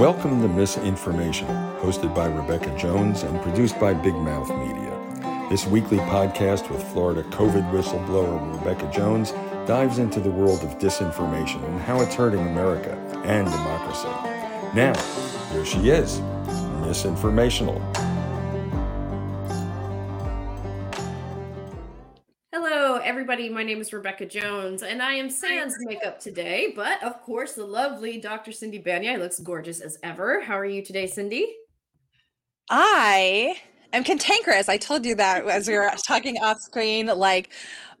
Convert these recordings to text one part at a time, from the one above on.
Welcome to Miss Information, hosted by Rebekah Jones and produced by Big Mouth Media. This weekly podcast with Florida COVID whistleblower Rebekah Jones dives into the world of disinformation and how it's hurting America and democracy. Now, here she is, Misinformational. My name is Rebekah Jones, and I am sans makeup today. But of course, the lovely Dr. Cindy Banyai looks gorgeous as ever. How are you today, Cindy? I am cantankerous. I told you that as we were talking off screen. Like,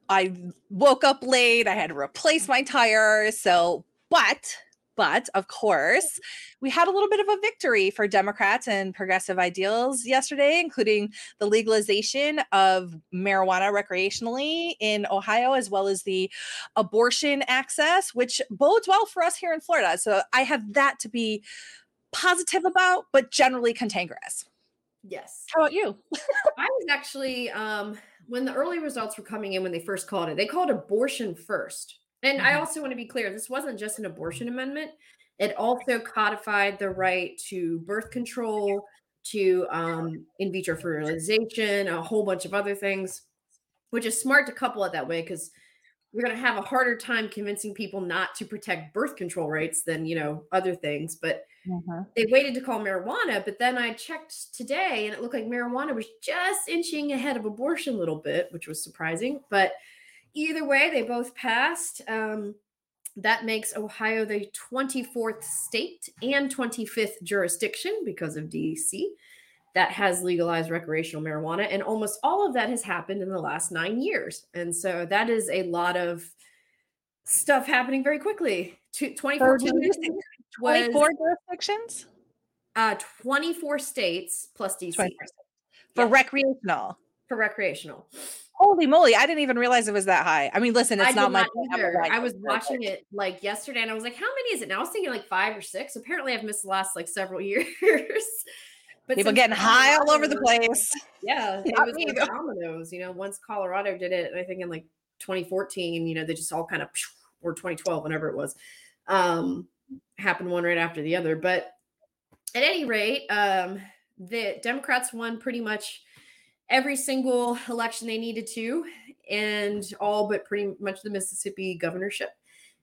I woke up late. I had to replace my tires. So, but but of course, we had a little bit of a victory for Democrats and progressive ideals yesterday, including the legalization of marijuana recreationally in Ohio, as well as the abortion access, which bodes well for us here in Florida. So I have that to be positive about, but generally cantankerous. Yes. How about you? I was actually, um, when the early results were coming in when they first called it, they called abortion first. And mm-hmm. I also want to be clear this wasn't just an abortion amendment, it also codified the right to birth control, to um, in vitro fertilization, a whole bunch of other things, which is smart to couple it that way because we're going to have a harder time convincing people not to protect birth control rights than you know other things but mm-hmm. they waited to call marijuana but then i checked today and it looked like marijuana was just inching ahead of abortion a little bit which was surprising but either way, they both passed. Um, that makes Ohio the 24th state and 25th jurisdiction because of DC that has legalized recreational marijuana. And almost all of that has happened in the last nine years. And so that is a lot of stuff happening very quickly. 2014 24 jurisdictions? Uh, 24 states plus DC. For recreational. For recreational. Holy moly! I didn't even realize it was that high. I mean, listen, it's I not my. either. I was watching it like yesterday, and I was like, "How many is it now?" I was thinking like five or six. Apparently, I've missed the last like several years. but people getting high all over the place. Yeah, it was like dominoes. You know, once Colorado did it, I think in like 2014, you know, they just all kind of or 2012, whenever it was, um, happened one right after the other. But at any rate, um, the Democrats won pretty much every single election they needed to, and all but pretty much the Mississippi governorship.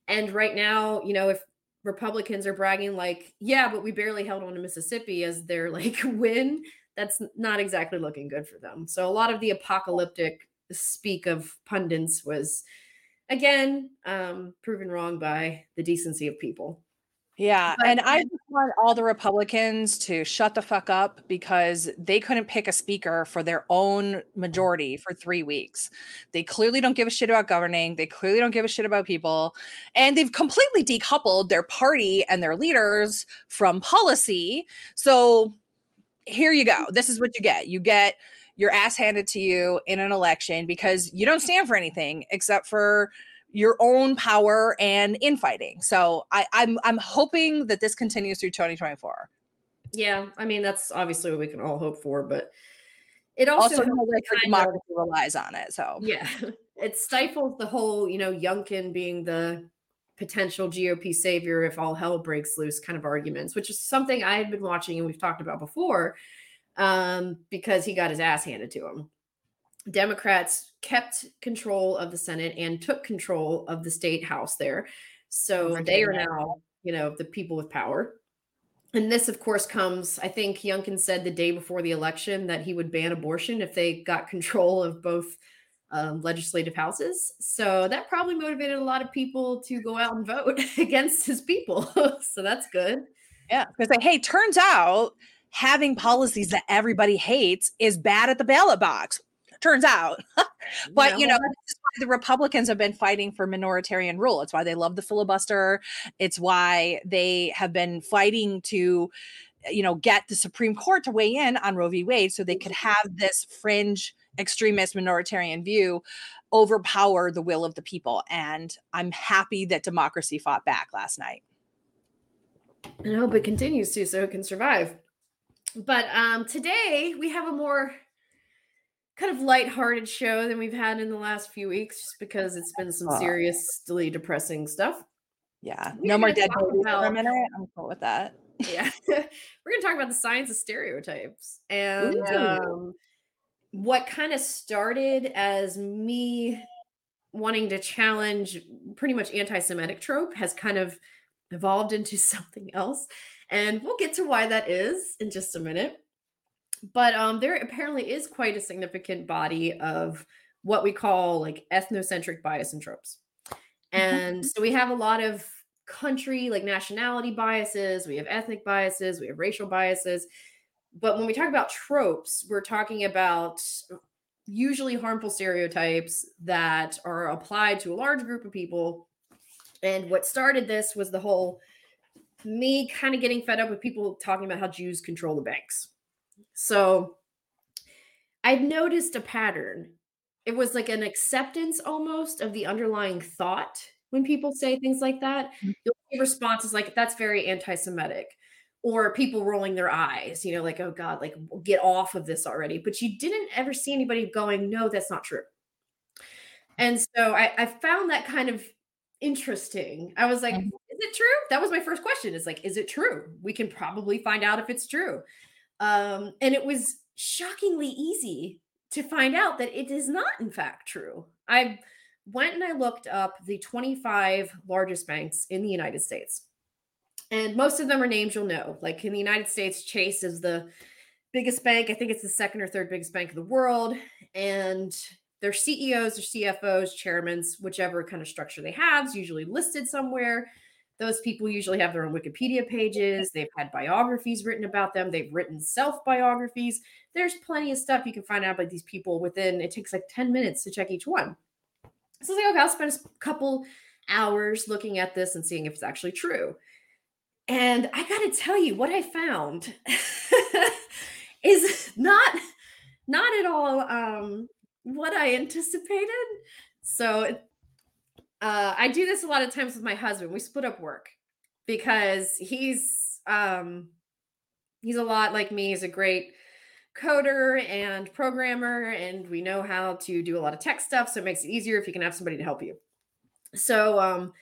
And right now, you know, if Republicans are bragging like, yeah, but we barely held on to Mississippi as their like win, that's not exactly looking good for them. So a lot of the apocalyptic speak of pundits was again um, proven wrong by the decency of people. Yeah. But, and I just want all the Republicans to shut the fuck up because they couldn't pick a speaker for their own majority for three weeks. They clearly don't give a shit about governing. They clearly don't give a shit about people. And they've completely decoupled their party and their leaders from policy. So here you go. This is what you get. You get your ass handed to you in an election because you don't stand for anything except for your own power and infighting. So I, I'm I'm hoping that this continues through 2024. Yeah, I mean that's obviously what we can all hope for, but it also, also like democracy of, relies on it. So yeah, it stifles the whole you know Youngkin being the potential GOP savior if all hell breaks loose kind of arguments, which is something I had been watching and we've talked about before, um, because he got his ass handed to him. Democrats kept control of the Senate and took control of the state house there. So they are now, you know, the people with power. And this, of course, comes, I think Youngkin said the day before the election that he would ban abortion if they got control of both um, legislative houses. So that probably motivated a lot of people to go out and vote against his people. so that's good. Yeah. Because, like, hey, turns out having policies that everybody hates is bad at the ballot box turns out. but no. you know, the Republicans have been fighting for minoritarian rule. It's why they love the filibuster. It's why they have been fighting to you know get the Supreme Court to weigh in on Roe v. Wade so they could mm-hmm. have this fringe extremist minoritarian view overpower the will of the people. And I'm happy that democracy fought back last night. And I hope it continues to so it can survive. But um, today we have a more kind of light-hearted show than we've had in the last few weeks, just because it's been some seriously depressing stuff. Yeah, We're no more dead babies about, for a minute. I'm cool with that. Yeah. We're going to talk about the science of stereotypes and um, what kind of started as me wanting to challenge pretty much anti Semitic trope has kind of evolved into something else. And we'll get to why that is in just a minute. But um, there apparently is quite a significant body of what we call like ethnocentric bias and tropes. And so we have a lot of country, like nationality biases, we have ethnic biases, we have racial biases. But when we talk about tropes, we're talking about usually harmful stereotypes that are applied to a large group of people. And what started this was the whole me kind of getting fed up with people talking about how Jews control the banks. So I've noticed a pattern. It was like an acceptance almost of the underlying thought when people say things like that. Mm. You'll see responses like, that's very anti Semitic, or people rolling their eyes, you know, like, oh God, like get off of this already. But you didn't ever see anybody going, no, that's not true. And so I, I found that kind of interesting. I was like, mm-hmm. is it true? That was my first question. Is like, is it true? We can probably find out if it's true. Um, and it was shockingly easy to find out that it is not, in fact, true. I went and I looked up the 25 largest banks in the United States. And most of them are names you'll know. Like in the United States, Chase is the biggest bank. I think it's the second or third biggest bank in the world. And their CEOs or CFOs, chairmen, whichever kind of structure they have, is usually listed somewhere. Those people usually have their own Wikipedia pages. They've had biographies written about them. They've written self biographies. There's plenty of stuff you can find out about these people within, it takes like 10 minutes to check each one. So I was like, okay, I'll spend a couple hours looking at this and seeing if it's actually true. And I got to tell you, what I found is not not at all um, what I anticipated. So uh, I do this a lot of times with my husband. We split up work because he's um, he's a lot like me. He's a great coder and programmer, and we know how to do a lot of tech stuff. So it makes it easier if you can have somebody to help you. So um,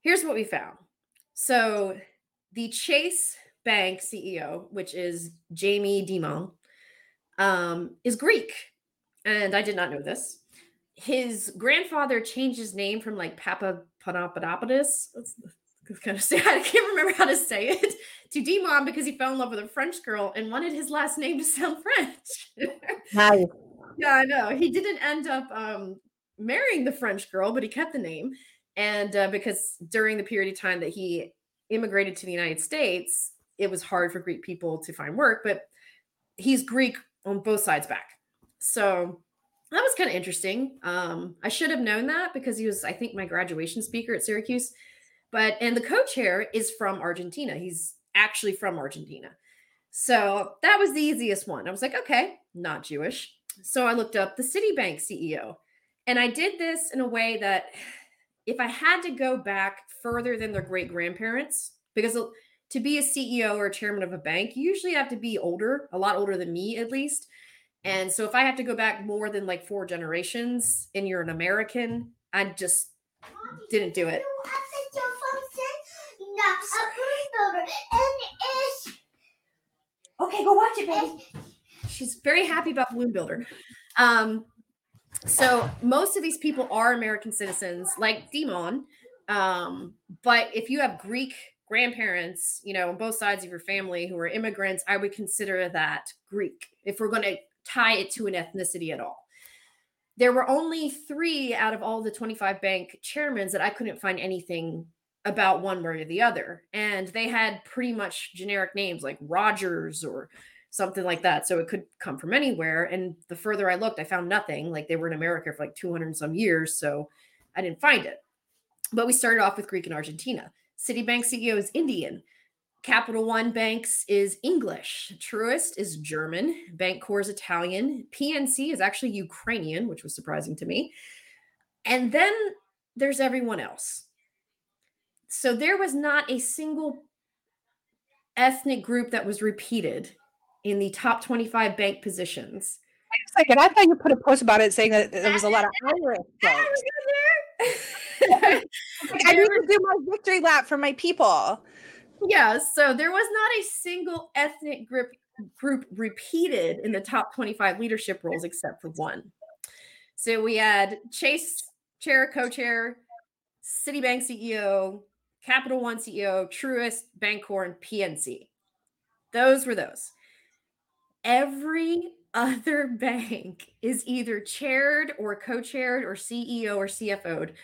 here's what we found. So the Chase Bank CEO, which is Jamie Dimon, um, is Greek. And I did not know this. His grandfather changed his name from like Papa Panopodopoulos. kind of say I can't remember how to say it to Dimon because he fell in love with a French girl and wanted his last name to sound French. nice. Yeah, I know. He didn't end up um, marrying the French girl, but he kept the name. And uh, because during the period of time that he immigrated to the United States, it was hard for Greek people to find work, but he's Greek on both sides back. So that was kind of interesting. Um, I should have known that because he was, I think, my graduation speaker at Syracuse. But and the co-chair is from Argentina. He's actually from Argentina. So that was the easiest one. I was like, okay, not Jewish. So I looked up the Citibank CEO. And I did this in a way that if I had to go back further than their great grandparents, because to be a CEO or a chairman of a bank, you usually have to be older, a lot older than me at least. And so if I have to go back more than like four generations and you're an American, I just didn't do it. Okay, go watch it, baby. She's very happy about Balloon Builder. Um, so most of these people are American citizens, like Dimon. Um, but if you have Greek grandparents, you know, on both sides of your family who are immigrants, I would consider that Greek if we're going to tie it to an ethnicity at all. There were only three out of all the 25 bank chairmen that I couldn't find anything about one way or the other. And they had pretty much generic names like Rogers or something like that. So it could come from anywhere. And the further I looked, I found nothing. Like they were in America for like 200 and some years. So I didn't find it. But we started off with Greek and Argentina. Citibank CEO is Indian. Capital One Banks is English. Truist is German. Bancorp is Italian. PNC is actually Ukrainian, which was surprising to me. And then there's everyone else. So there was not a single ethnic group that was repeated in the top 25 bank positions. Wait a second, I thought you put a post about it saying that there was a lot of Irish folks. I need to do my victory lap for my people. Yeah, so there was not a single ethnic group group repeated in the top 25 leadership roles except for one. So we had Chase chair, co-chair, Citibank CEO, Capital One CEO, Truist, Bancorp, and PNC. Those were those. Every other bank is either chaired or co-chaired or CEO or CFO'd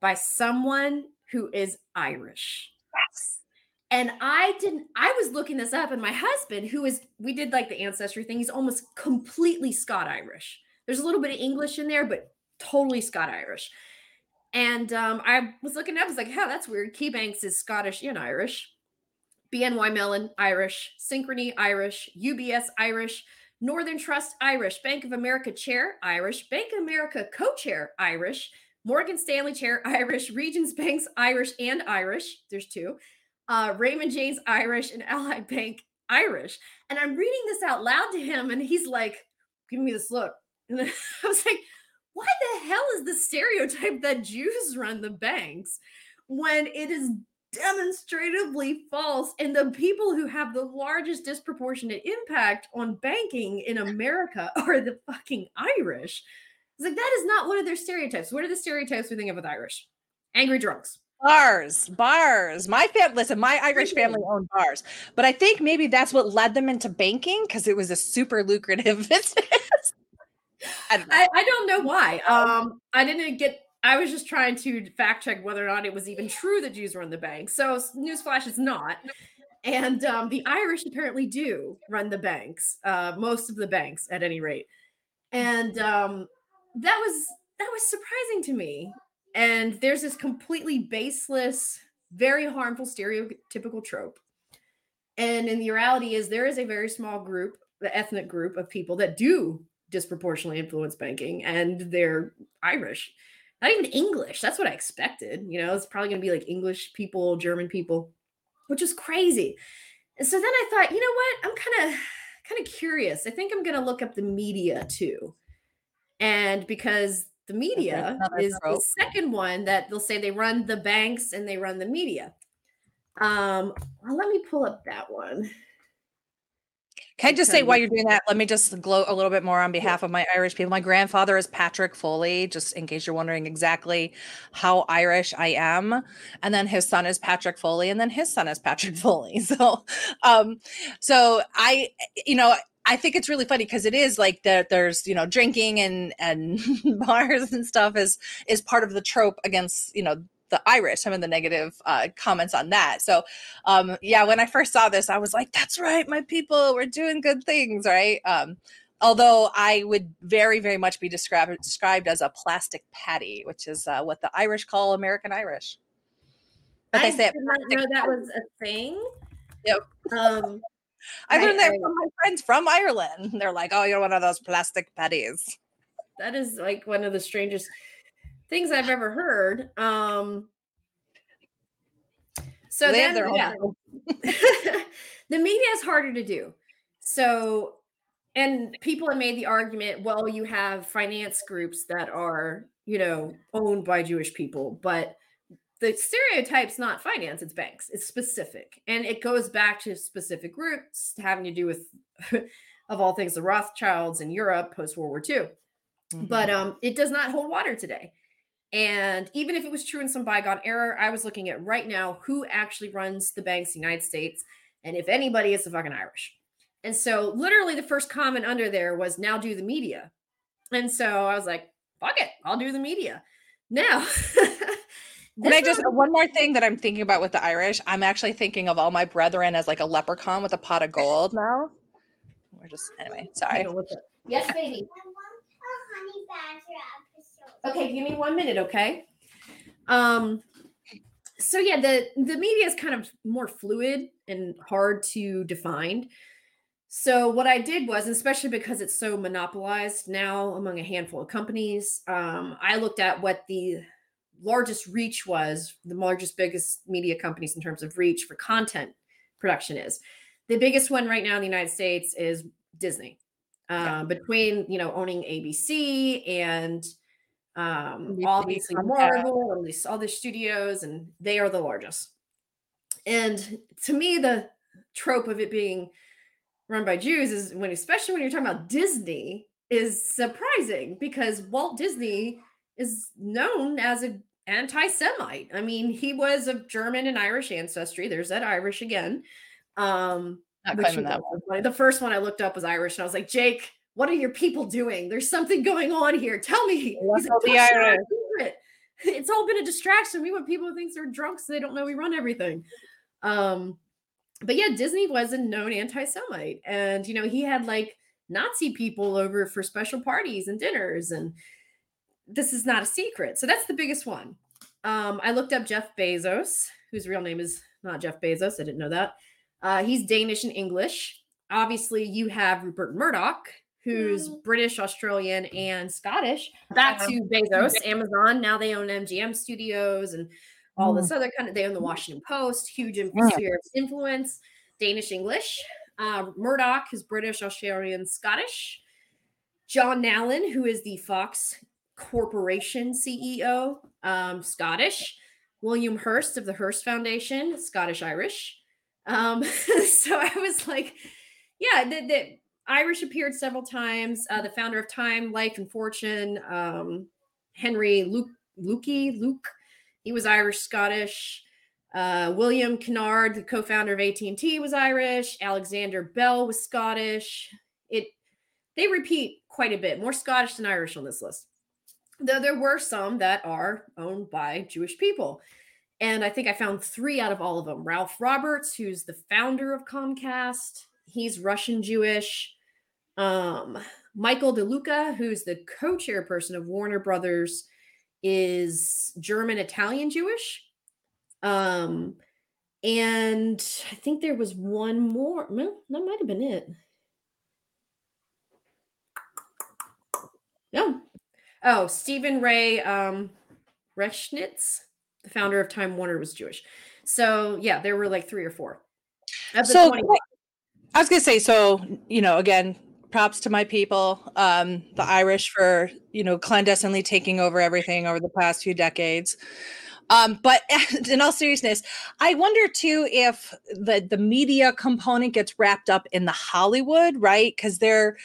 by someone who is Irish. Yes. And I didn't, I was looking this up, and my husband, who is, we did like the ancestry thing, he's almost completely Scot Irish. There's a little bit of English in there, but totally Scot Irish. And um, I was looking up, I was like, oh, that's weird. Key Banks is Scottish and Irish. BNY Mellon, Irish. Synchrony, Irish. UBS, Irish. Northern Trust, Irish. Bank of America Chair, Irish. Bank of America Co Chair, Irish. Morgan Stanley Chair, Irish. Regions Banks, Irish and Irish. There's two uh, Raymond James Irish and Ally Bank Irish. And I'm reading this out loud to him, and he's like, giving me this look. And I was like, why the hell is the stereotype that Jews run the banks when it is demonstratively false? And the people who have the largest disproportionate impact on banking in America are the fucking Irish. It's like, that is not one of their stereotypes. What are the stereotypes we think of with Irish? Angry drunks Bars, bars. My family, listen, my Irish family owned bars, but I think maybe that's what led them into banking because it was a super lucrative business. I, don't I, I, don't know why. Um, I didn't get. I was just trying to fact check whether or not it was even true that Jews run the bank. So, newsflash, it's not. And um, the Irish apparently do run the banks, uh, most of the banks, at any rate. And um, that was that was surprising to me and there's this completely baseless, very harmful stereotypical trope. And in the reality is there is a very small group, the ethnic group of people that do disproportionately influence banking and they're Irish. Not even English. That's what I expected. You know, it's probably going to be like English people, German people, which is crazy. And so then I thought, you know what? I'm kind of kind of curious. I think I'm going to look up the media too. And because the media is the second one that they'll say they run the banks and they run the media. Um, well, let me pull up that one. Can I just say while you're doing that, let me just gloat a little bit more on behalf of my Irish people. My grandfather is Patrick Foley, just in case you're wondering exactly how Irish I am. And then his son is Patrick Foley, and then his son is Patrick Foley. So um, so I, you know, I think it's really funny because it is like that there's you know drinking and and bars and stuff is is part of the trope against you know the Irish. Some of the negative uh, comments on that. So um, yeah, when I first saw this, I was like, that's right, my people, we're doing good things, right? Um, although I would very very much be described described as a plastic patty, which is uh, what the Irish call American Irish. But I they say did not know that was a thing. Yep. Um, I learned that from my friends from Ireland. They're like, "Oh, you're one of those plastic petties." That is like one of the strangest things I've ever heard. Um, so they then, yeah, the media is harder to do. So, and people have made the argument, well, you have finance groups that are, you know, owned by Jewish people, but the stereotype's not finance, it's banks. It's specific. And it goes back to specific groups having to do with, of all things, the Rothschilds in Europe post World War II. Mm-hmm. But um, it does not hold water today. And even if it was true in some bygone era, I was looking at right now who actually runs the banks in the United States. And if anybody, it's the fucking Irish. And so literally the first comment under there was now do the media. And so I was like, fuck it, I'll do the media. Now And I just one more thing that I'm thinking about with the Irish, I'm actually thinking of all my brethren as like a leprechaun with a pot of gold now. We're just anyway, sorry. Yes, baby. Okay, give me one minute, okay? Um so yeah, the the media is kind of more fluid and hard to define. So what I did was, especially because it's so monopolized now among a handful of companies, um, I looked at what the largest reach was, the largest, biggest media companies in terms of reach for content production is. The biggest one right now in the United States is Disney. Uh, yeah. Between you know owning ABC and um, obviously Marvel and these all the studios, and they are the largest. And to me, the trope of it being run by Jews is when, especially when you're talking about Disney, is surprising because Walt Disney is known as an anti-Semite. I mean, he was of German and Irish ancestry. There's that Irish again. Um, Not claiming that funny. The first one I looked up was Irish, and I was like, Jake, what are your people doing? There's something going on here. Tell me. Like, go be "Don't share our Irish." secret." It's all been a distraction. We want people who think they're drunk so they don't know we run everything. Um, but yeah, Disney was a known anti-Semite, and you know he had like Nazi people over for special parties and dinners, and this is not a secret. So that's the biggest one. Um, I looked up Jeff Bezos, whose real name is not Jeff Bezos. I didn't know that. Uh, he's Danish and English. Obviously, you have Rupert Murdoch, who's British, Australian, and Scottish. Back to Bezos, Amazon. Now they own MGM Studios and all this other kind of. They own the Washington Post, huge sphere of influence. Danish, English. Uh, Murdoch is British, Australian, Scottish. John Nallen, who is the Fox Corporation CEO, um, Scottish. William Hearst of the Hearst Foundation, Scottish Irish. Um, so I was like, yeah, the, the Irish appeared several times. Uh, the founder of Time, Life, and Fortune, um, Henry Luke, Lukey, Luke, he was Irish, Scottish. Uh, William Kennard, the co-founder of AT&T, was Irish. Alexander Bell was Scottish. It they repeat quite a bit, more Scottish than Irish on this list. Though there were some that are owned by Jewish people. And I think I found three out of all of them. Ralph Roberts, who's the founder of Comcast, he's Russian Jewish. Um, Michael DeLuca, who's the co-chairperson of Warner Brothers, is German Italian Jewish. Um, and I think there was one more. Well, that might have been it. No. Oh, Stephen Ray um, Rechnitz, the founder of Time Warner, was Jewish. So yeah, there were like three or four. So 20 I was gonna say, so you know, again, props to my people, um, the Irish for you know clandestinely taking over everything over the past few decades. Um, but in all seriousness, I wonder too if the the media component gets wrapped up in the Hollywood, right? Because there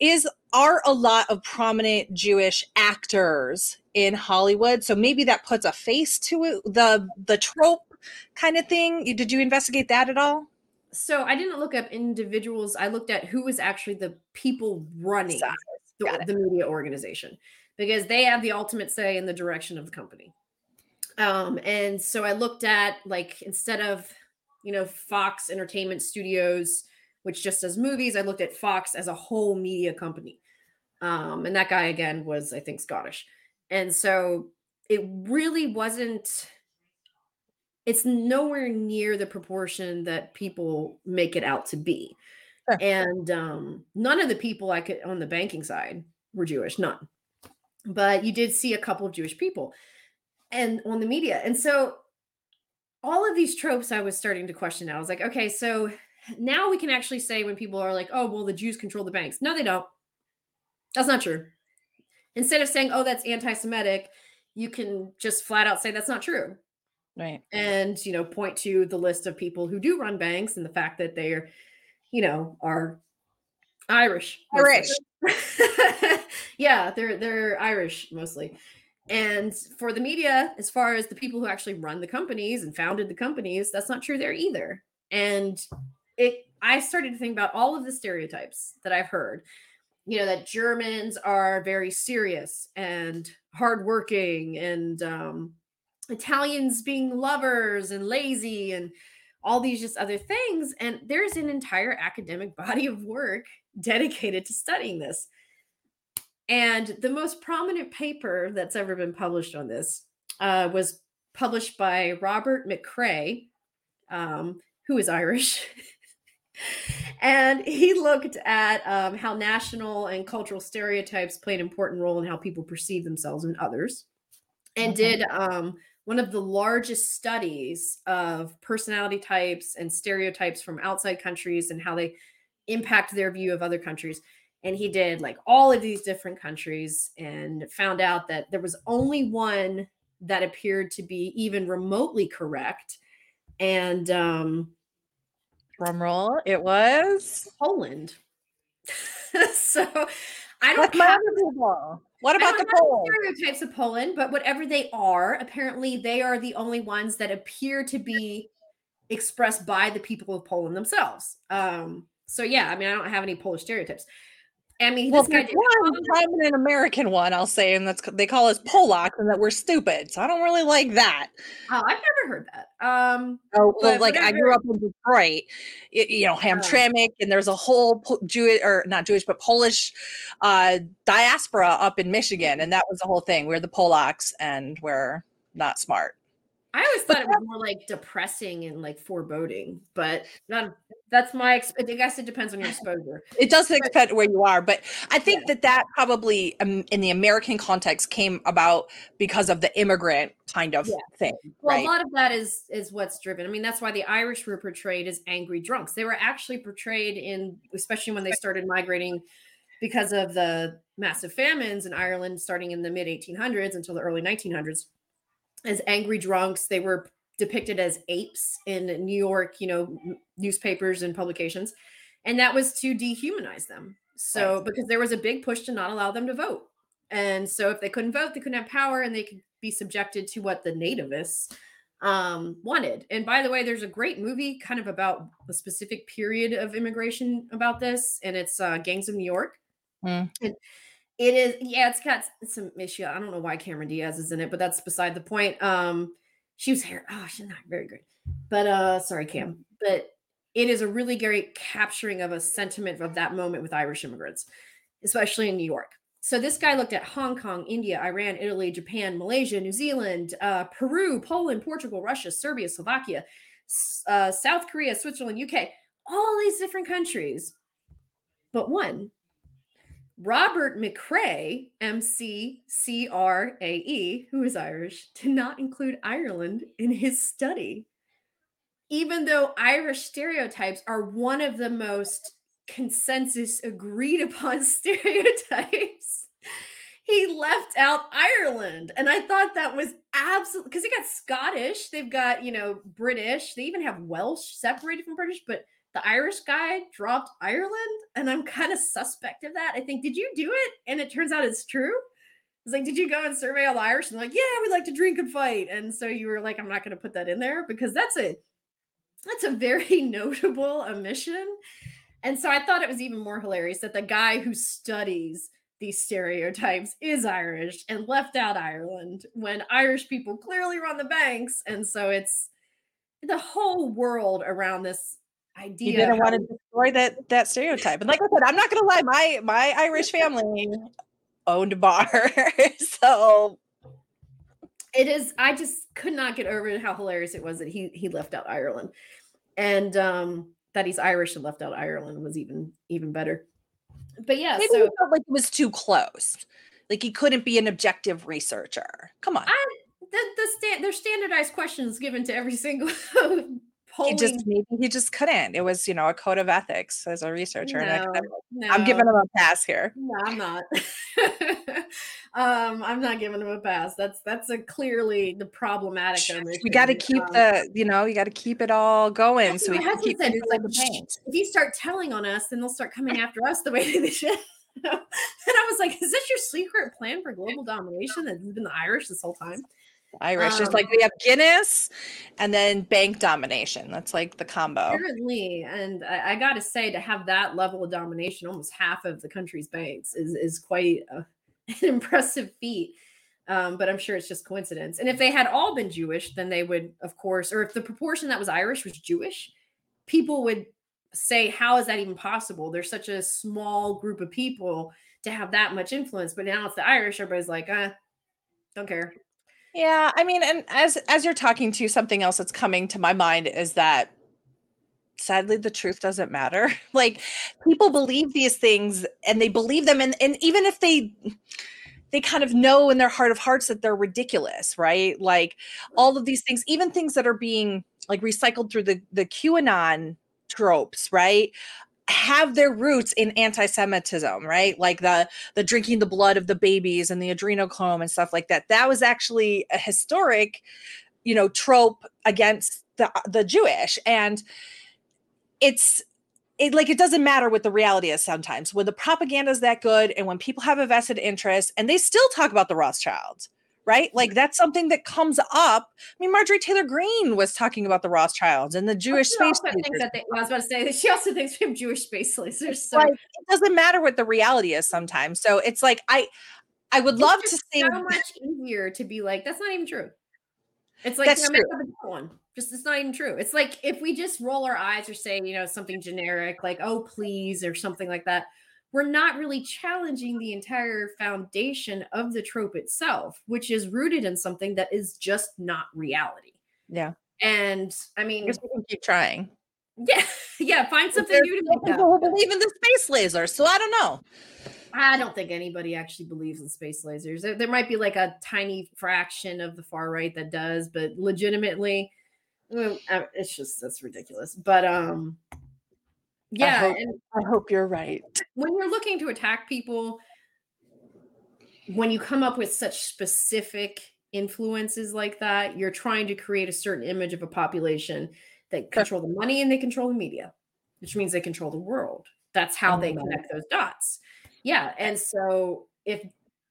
is are a lot of prominent Jewish actors in Hollywood, so maybe that puts a face to it, the the trope kind of thing. Did you investigate that at all? so I didn't look up individuals. I looked at who was actually the people running the, the media organization because they have the ultimate say in the direction of the company. Um, and so I looked at like instead of you know Fox Entertainment Studios, which just does movies, I looked at Fox as a whole media company. Um, and that guy again was I think Scottish, and so it really wasn't it's nowhere near the proportion that people make it out to be. Sure. And um, none of the people I could on the banking side were Jewish, none. But you did see a couple of Jewish people and on the media. And so all of these tropes I was starting to question. I was like, okay, so now we can actually say when people are like, oh, well, the Jews control the banks. No, they don't. That's not true. Instead of saying, oh, that's anti Semitic, you can just flat out say that's not true Right. and you know point to the list of people who do run banks and the fact that they're you know are irish mostly. yeah they're they're irish mostly and for the media as far as the people who actually run the companies and founded the companies that's not true there either and it i started to think about all of the stereotypes that i've heard you know that germans are very serious and hardworking and um Italians being lovers and lazy and all these just other things. And there's an entire academic body of work dedicated to studying this. And the most prominent paper that's ever been published on this uh, was published by Robert McCrae, um, who is Irish. and he looked at um, how national and cultural stereotypes play an important role in how people perceive themselves and others and Okay. did um, one of the largest studies of personality types and stereotypes from outside countries and how they impact their view of other countries. And he did like all of these different countries and found out that there was only one that appeared to be even remotely correct. And um drum roll, it was Poland. so I don't What's have? What about the Poles? stereotypes of Poland, but whatever they are, apparently they are the only ones that appear to be expressed by the people of Poland themselves. Um, so yeah, I mean, I don't have any Polish stereotypes. I mean, Well, this guy there's did one prominent American one, I'll say, and that's they call us Polacks and that we're stupid. So I don't really like that. Oh, I've never heard that. Um, Oh, well, like I grew up in Detroit, you know, Hamtramck, and there's a whole po- Jewish or not Jewish, but Polish uh, diaspora up in Michigan, and that was the whole thing. We're the Polacks, and we're not smart. I always thought it was more like depressing and like foreboding, but not, that's my. I guess it depends on your exposure. It does depend where you are, but I think that that probably um, in the American context came about because of the immigrant kind of Yeah. thing, Well, right? a lot of that is is what's driven. I mean, that's why the Irish were portrayed as angry drunks. They were actually portrayed in, especially when they started migrating because of the massive famines in Ireland, starting in the mid 1800s until the early 1900s, as angry drunks. They were depicted as apes in New York, you know, newspapers and publications, and that was to dehumanize them. So, because there was a big push to not allow them to vote. And so if they couldn't vote, they couldn't have power and they could be subjected to what the nativists um, wanted. And by the way, there's a great movie kind of about a specific period of immigration about this, and it's uh, Gangs of New York. Hmm. And it is, yeah, it's got some issue. I don't know why Cameron Diaz is in it, but that's beside the point. Um, she was here. Oh, she's not very good. But uh, sorry, Cam. But it is a really great capturing of a sentiment of that moment with Irish immigrants, especially in New York. So this guy looked at Hong Kong, India, Iran, Italy, Japan, Malaysia, New Zealand, uh, Peru, Poland, Portugal, Russia, Serbia, Slovakia, uh, South Korea, Switzerland, UK, all these different countries, but one. Robert McCrae, M C C R A E, who is Irish, did not include Ireland in his study. Even though Irish stereotypes are one of the most consensus agreed upon stereotypes, he left out Ireland. And I thought that was absolutely because they got Scottish, they've got, you know, British, they even have Welsh separated from British, but the Irish guy dropped Ireland, and I'm kind of suspect of that. I think, did you do it? And it turns out it's true. It's like, did you go and survey all the Irish? And like, yeah, we like to drink and fight. And so you were like, I'm not going to put that in there because that's a that's a very notable omission. And so I thought it was even more hilarious that the guy who studies these stereotypes is Irish and left out Ireland when Irish people clearly run the banks. And so it's the whole world around this idea. you didn't want to destroy that that stereotype. And like I said, I'm not gonna lie, my my Irish family owned a bar. so it is i just could not get over how hilarious it was that he he left out ireland and um that he's irish and left out ireland was even even better but yeah maybe so he felt like it was too close. Like he couldn't be an objective researcher. Come on. I- the the sta- there's standardized questions given to every single He just maybe he just couldn't. It was, you know, a code of ethics as a researcher. No, no, I'm giving him a pass here. no i'm not um i'm not giving him a pass that's that's a clearly the problematic We got to keep Um, the, you know, you got to keep it all going so we can keep said. Like if you start telling on us, then they'll start coming after us the way they should. and I was like, is this your secret plan for global domination that has been the Irish this whole time? Irish, um, like we have Guinness and then bank domination. That's like the combo. Apparently, and I, I got to say, to have that level of domination, almost half of the country's banks, is is quite a, an impressive feat. Um, but I'm sure it's just coincidence. And if they had all been Jewish, then they would, of course, or if the proportion that was Irish was Jewish, people would say, "How is that even possible? There's such a small group of people to have that much influence." But now it's the Irish. Everybody's like, "Uh, don't care." Yeah, I mean, and as as you're talking to something else that's coming to my mind is that sadly the truth doesn't matter. Like people believe these things and they believe them and and even if they they kind of know in their heart of hearts that they're ridiculous, right? Like all of these things, even things that are being like recycled through the the QAnon tropes, right? Have their roots in anti-Semitism, right? Like the the drinking the blood of the babies and the adrenochrome and stuff like that. That was actually a historic, you know, trope against the the Jewish and it's it like it doesn't matter what the reality is sometimes when the propaganda is that good and when people have a vested interest and they still talk about the Rothschilds right? Like that's something that comes up. I mean, Marjorie Taylor Greene was talking about the Rothschilds and the Jewish space. They, well, I was about to say that she also thinks we have Jewish space lasers. So like, it doesn't matter what the reality is sometimes. So it's like I, I would it's love to say so much easier to be like that's not even true. It's like That's you know, one. Just it's not even true. It's like if we just roll our eyes or say, you know, something generic like "oh please" or something like that, we're not really challenging the entire foundation of the trope itself, which is rooted in something that is just not reality. Yeah. And I I mean, guess we can keep trying. yeah, yeah, find something new to make people who believe in the space laser, so I don't know. I don't think anybody actually believes in space lasers. There, there might be like a tiny fraction of the far right that does, but legitimately, uh, it's just that's ridiculous. But um, yeah, hope- and I hope you're right. when you're looking to attack people, when you come up with such specific influences like that, you're trying to create a certain image of a population that control the money and they control the media, which means they control the world. That's how they Oh. connect those dots. Yeah. And so if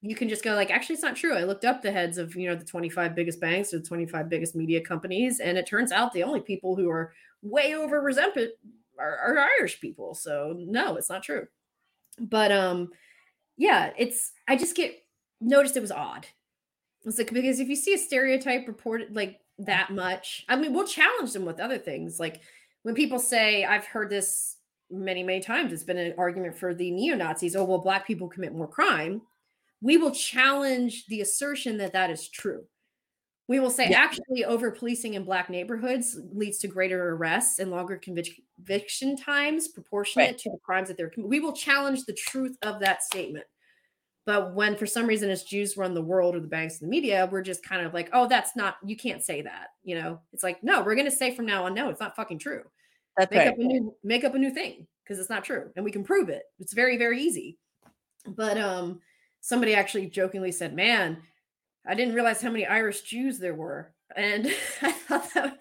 you can just go like, actually, it's not true. I looked up the heads of, you know, the 25 biggest banks or the 25 biggest media companies. And it turns out the only people who are way over resented are, are Irish people. So no, it's not true. But um, yeah, it's I just get noticed it was odd. It's like because if you see a stereotype reported like that much, I mean, we'll challenge them with other things. Like when people say, I've heard this many, many times, it's been an argument for the neo Nazis. Oh, well, black people commit more crime. We will challenge the assertion that that is true. We will say Yeah. actually over policing in black neighborhoods leads to greater arrests and longer conviction times proportionate Right. to the crimes that they're. We will challenge the truth of that statement. But when for some reason it's Jews run the world or the banks and the media, we're just kind of like, oh, that's not, you can't say that. You know, it's like, no, we're going to say from now on, no, it's not fucking true. That's Make right. up a new, make up a new thing because it's not true. And we can prove it. It's very, very easy. But um, somebody actually jokingly said, man, I didn't realize how many Irish Jews there were. And I thought that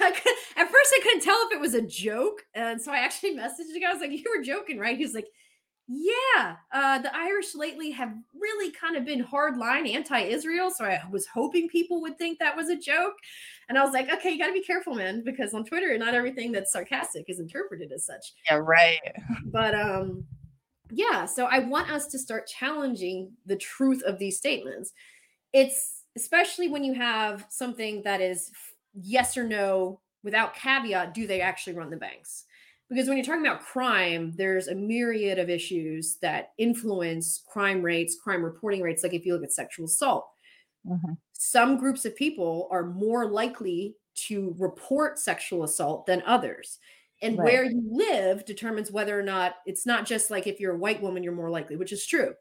I could, at first I couldn't tell if it was a joke. And so I actually messaged the guy. I was like, You were joking, right? He's like, Yeah, uh, the Irish lately have really kind of been hardline anti Israel. So I was hoping people would think that was a joke. And I was like, Okay, you got to be careful, man, because on Twitter, not everything that's sarcastic is interpreted as such Yeah, right. but um yeah so i want us to start challenging the truth of these statements it's especially when you have something that is yes or no without caveat do they actually run the banks because when you're talking about crime there's a myriad of issues that influence crime rates crime reporting rates like if you look at sexual assault Mhm. some groups of people are more likely to report sexual assault than others and Right. where you live determines whether or not it's not just like if you're a white woman you're more likely which is true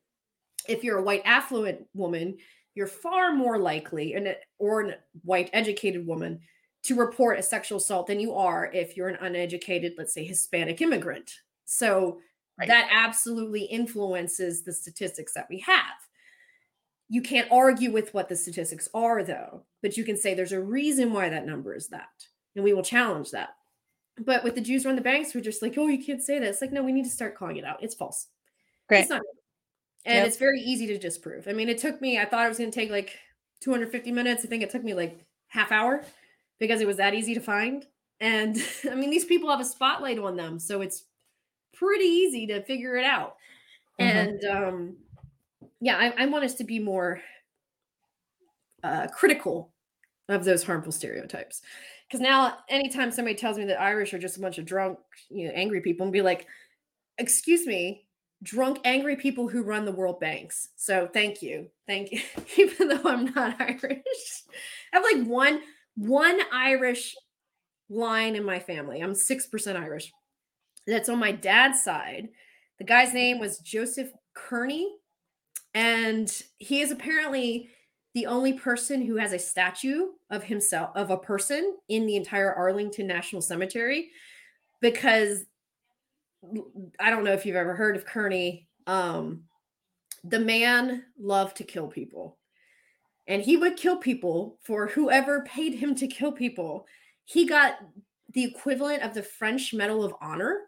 if you're a white affluent woman you're far more likely and or a white educated woman to report a sexual assault than you are if you're an uneducated let's say hispanic immigrant. So Right. that absolutely influences the statistics that we have. You can't argue with what the statistics are though but you can say there's a reason why that number is that and we will challenge that. But with the jews run the banks we're just like oh you can't say that. It's like no we need to start calling it out. It's false. Great. it's not and Yep. it's very easy to disprove. I mean it took me i thought it was going to take like 250 minutes. I think it took me like half hour because it was that easy to find. And i mean these people have a spotlight on them so it's pretty easy to figure it out. Mhm. and um yeah I, I want us to be more uh critical of those harmful stereotypes. Because now anytime somebody tells me that irish are just a bunch of drunk you know angry people and be like excuse me drunk angry people who run the world banks. So thank you. Thank you. Even though i'm not irish. I have like one one irish line in my family. I'm 6% irish. That's on my dad's side. The guy's name was joseph kearney and he is apparently the only person who has a statue of himself of a person in the entire arlington national cemetery because I don't know if you've ever heard of Kearney. Um, the man loved to kill people, and he would kill people for whoever paid him to kill people. he got the equivalent of the French Medal of Honor,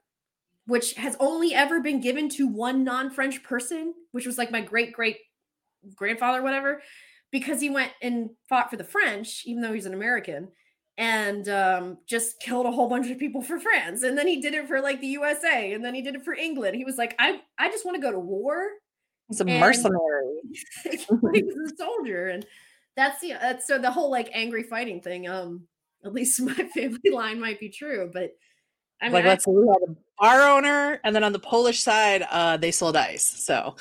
which has only ever been given to one non-French person, which was like my great great grandfather, whatever, because he went and fought for the French, even though he's an American, and um, just killed a whole bunch of people for France. And then he did it for like the USA, and then he did it for England. He was like, I I just want to go to war. He's a mercenary. he was a soldier, and that's the that's so the whole like angry fighting thing. Um, at least my family line might be true, but I mean, like let's say we had a bar owner, and then on the Polish side, uh, they sold ice. So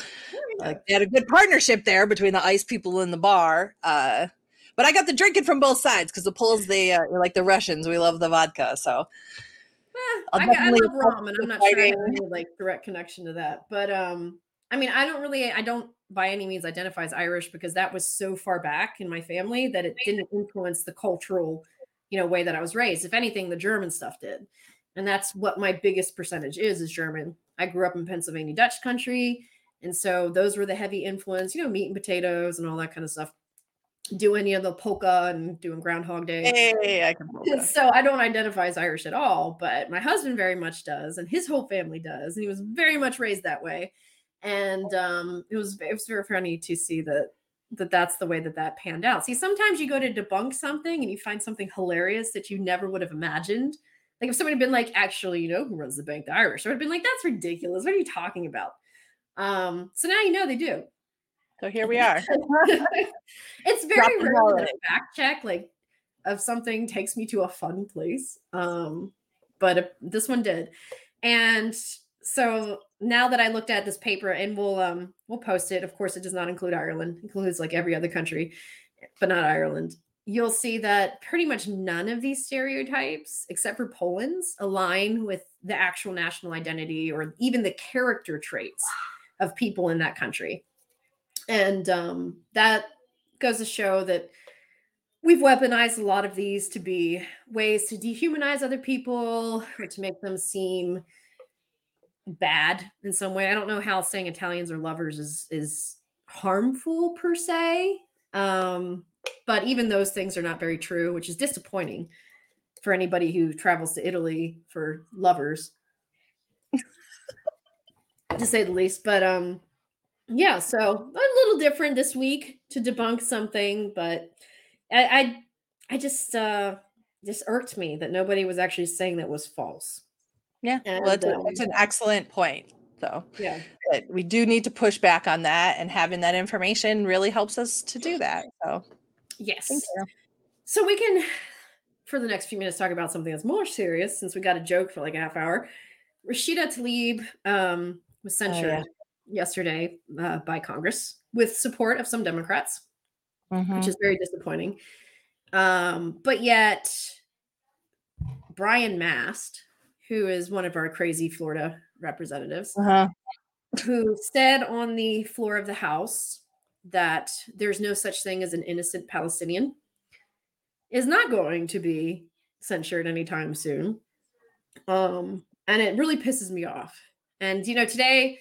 like they had a good partnership there between the ice people and the bar. Uh, but I got the drinking from both sides because the Poles, they uh, like the Russians. We love the vodka. So eh, I, I, love rum, and I'm not fighting. sure I have any like direct connection to that. But um, I mean, I don't really, I don't by any means identify as Irish because that was so far back in my family that it didn't influence the cultural, you know, way that I was raised. If anything, the German stuff did and that's what my biggest percentage is is german i grew up in pennsylvania dutch country and so those were the heavy influence you know meat and potatoes and all that kind of stuff doing any of the polka and doing groundhog day hey, I can polka. so i don't identify as irish at all but my husband very much does and his whole family does and he was very much raised that way and um, it was it was very funny to see that that that's the way that that panned out see sometimes you go to debunk something and you find something hilarious that you never would have imagined like if somebody had been like, actually, you know who runs the bank? The Irish. I would have been like, that's ridiculous. What are you talking about? Um, so now you know they do. So here we are. it's very rare that a fact check like of something takes me to a fun place. Um, but this one did. And so now that I looked at this paper and we'll um we'll post it. Of course, it does not include Ireland, it includes like every other country, but not Ireland you'll see that pretty much none of these stereotypes, except for Poland's, align with the actual national identity or even the character traits of people in that country. And um, that goes to show that we've weaponized a lot of these to be ways to dehumanize other people or to make them seem bad in some way. I don't know how saying Italians are lovers is is harmful per se. Um, but even those things are not very true, which is disappointing for anybody who travels to Italy for lovers, to say the least. But um, yeah, so little different this week to debunk something, but I I, I just uh just irked me that nobody was actually saying that was false. Yeah, and, well, that's, um, an excellent point. So yeah, we do need to push back on that, and having that information really helps us to do that. So Yes. So we can, for the next few minutes, talk about something that's more serious since we got a joke for like a half hour. Rashida Tlaib um, was censured oh, yeah. yesterday uh, by Congress with support of some Democrats, mm-hmm. which is very disappointing. Um, but yet, Brian Mast, who is one of our crazy Florida representatives, uh-huh. who said on the floor of the House that there's no such thing as an innocent Palestinian is not going to be censured anytime soon. Um, and it really pisses me off. And you know, today,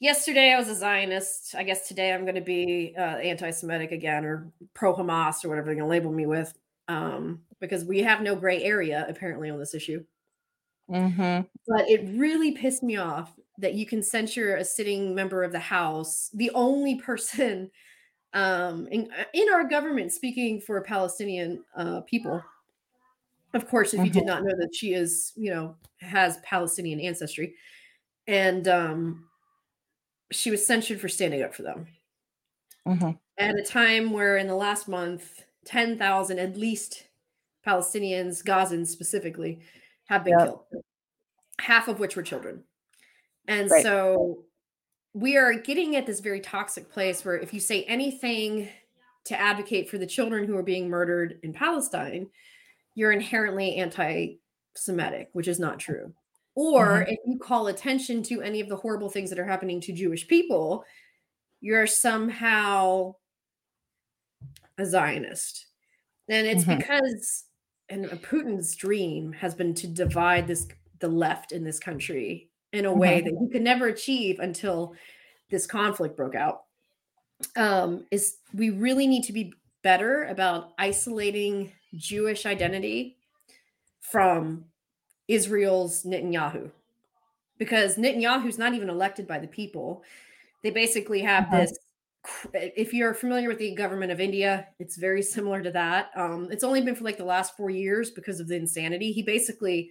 yesterday I was a Zionist. I guess today I'm going to be uh, anti-Semitic again, or pro-Hamas, or whatever they're going to label me with, um, because we have no gray area apparently on this issue. Mm-hmm. But it really pissed me off that you can censure a sitting member of the House, the only person um, in, uh, in our government speaking for Palestinian uh, people. Of course, if you mm-hmm. did not know that she is, you know, has Palestinian ancestry, and um, she was censured for standing up for them mm-hmm. at a time where, in the last month, ten thousand at least Palestinians, Gazans specifically, have been yep. killed, half of which were children. And right. so we are getting at this very toxic place where if you say anything to advocate for the children who are being murdered in Palestine, you're inherently anti Semitic, which is not true. Or mm-hmm. if you call attention to any of the horrible things that are happening to Jewish people, you're somehow a Zionist. And it's mm-hmm. because and Putin's dream has been to divide this the left in this country in a way that he could never achieve until this conflict broke out um, is we really need to be better about isolating Jewish identity from Israel's Netanyahu because Netanyahu's not even elected by the people. They basically have uh-huh. this. If you're familiar with the government of India, it's very similar to that. Um, it's only been for like the last four years because of the insanity. He basically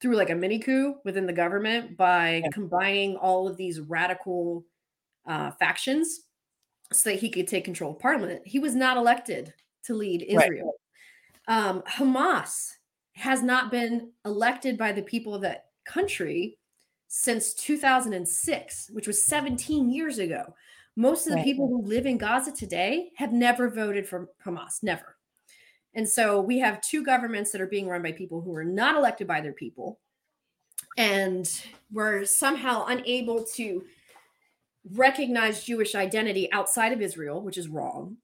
threw like a mini coup within the government by yeah. combining all of these radical uh, factions so that he could take control of parliament. He was not elected to lead Israel. Right. Um, Hamas has not been elected by the people of that country since 2006, which was 17 years ago. Most of the right. people who live in Gaza today have never voted for Hamas, never. And so we have two governments that are being run by people who are not elected by their people. And we're somehow unable to recognize Jewish identity outside of Israel, which is wrong,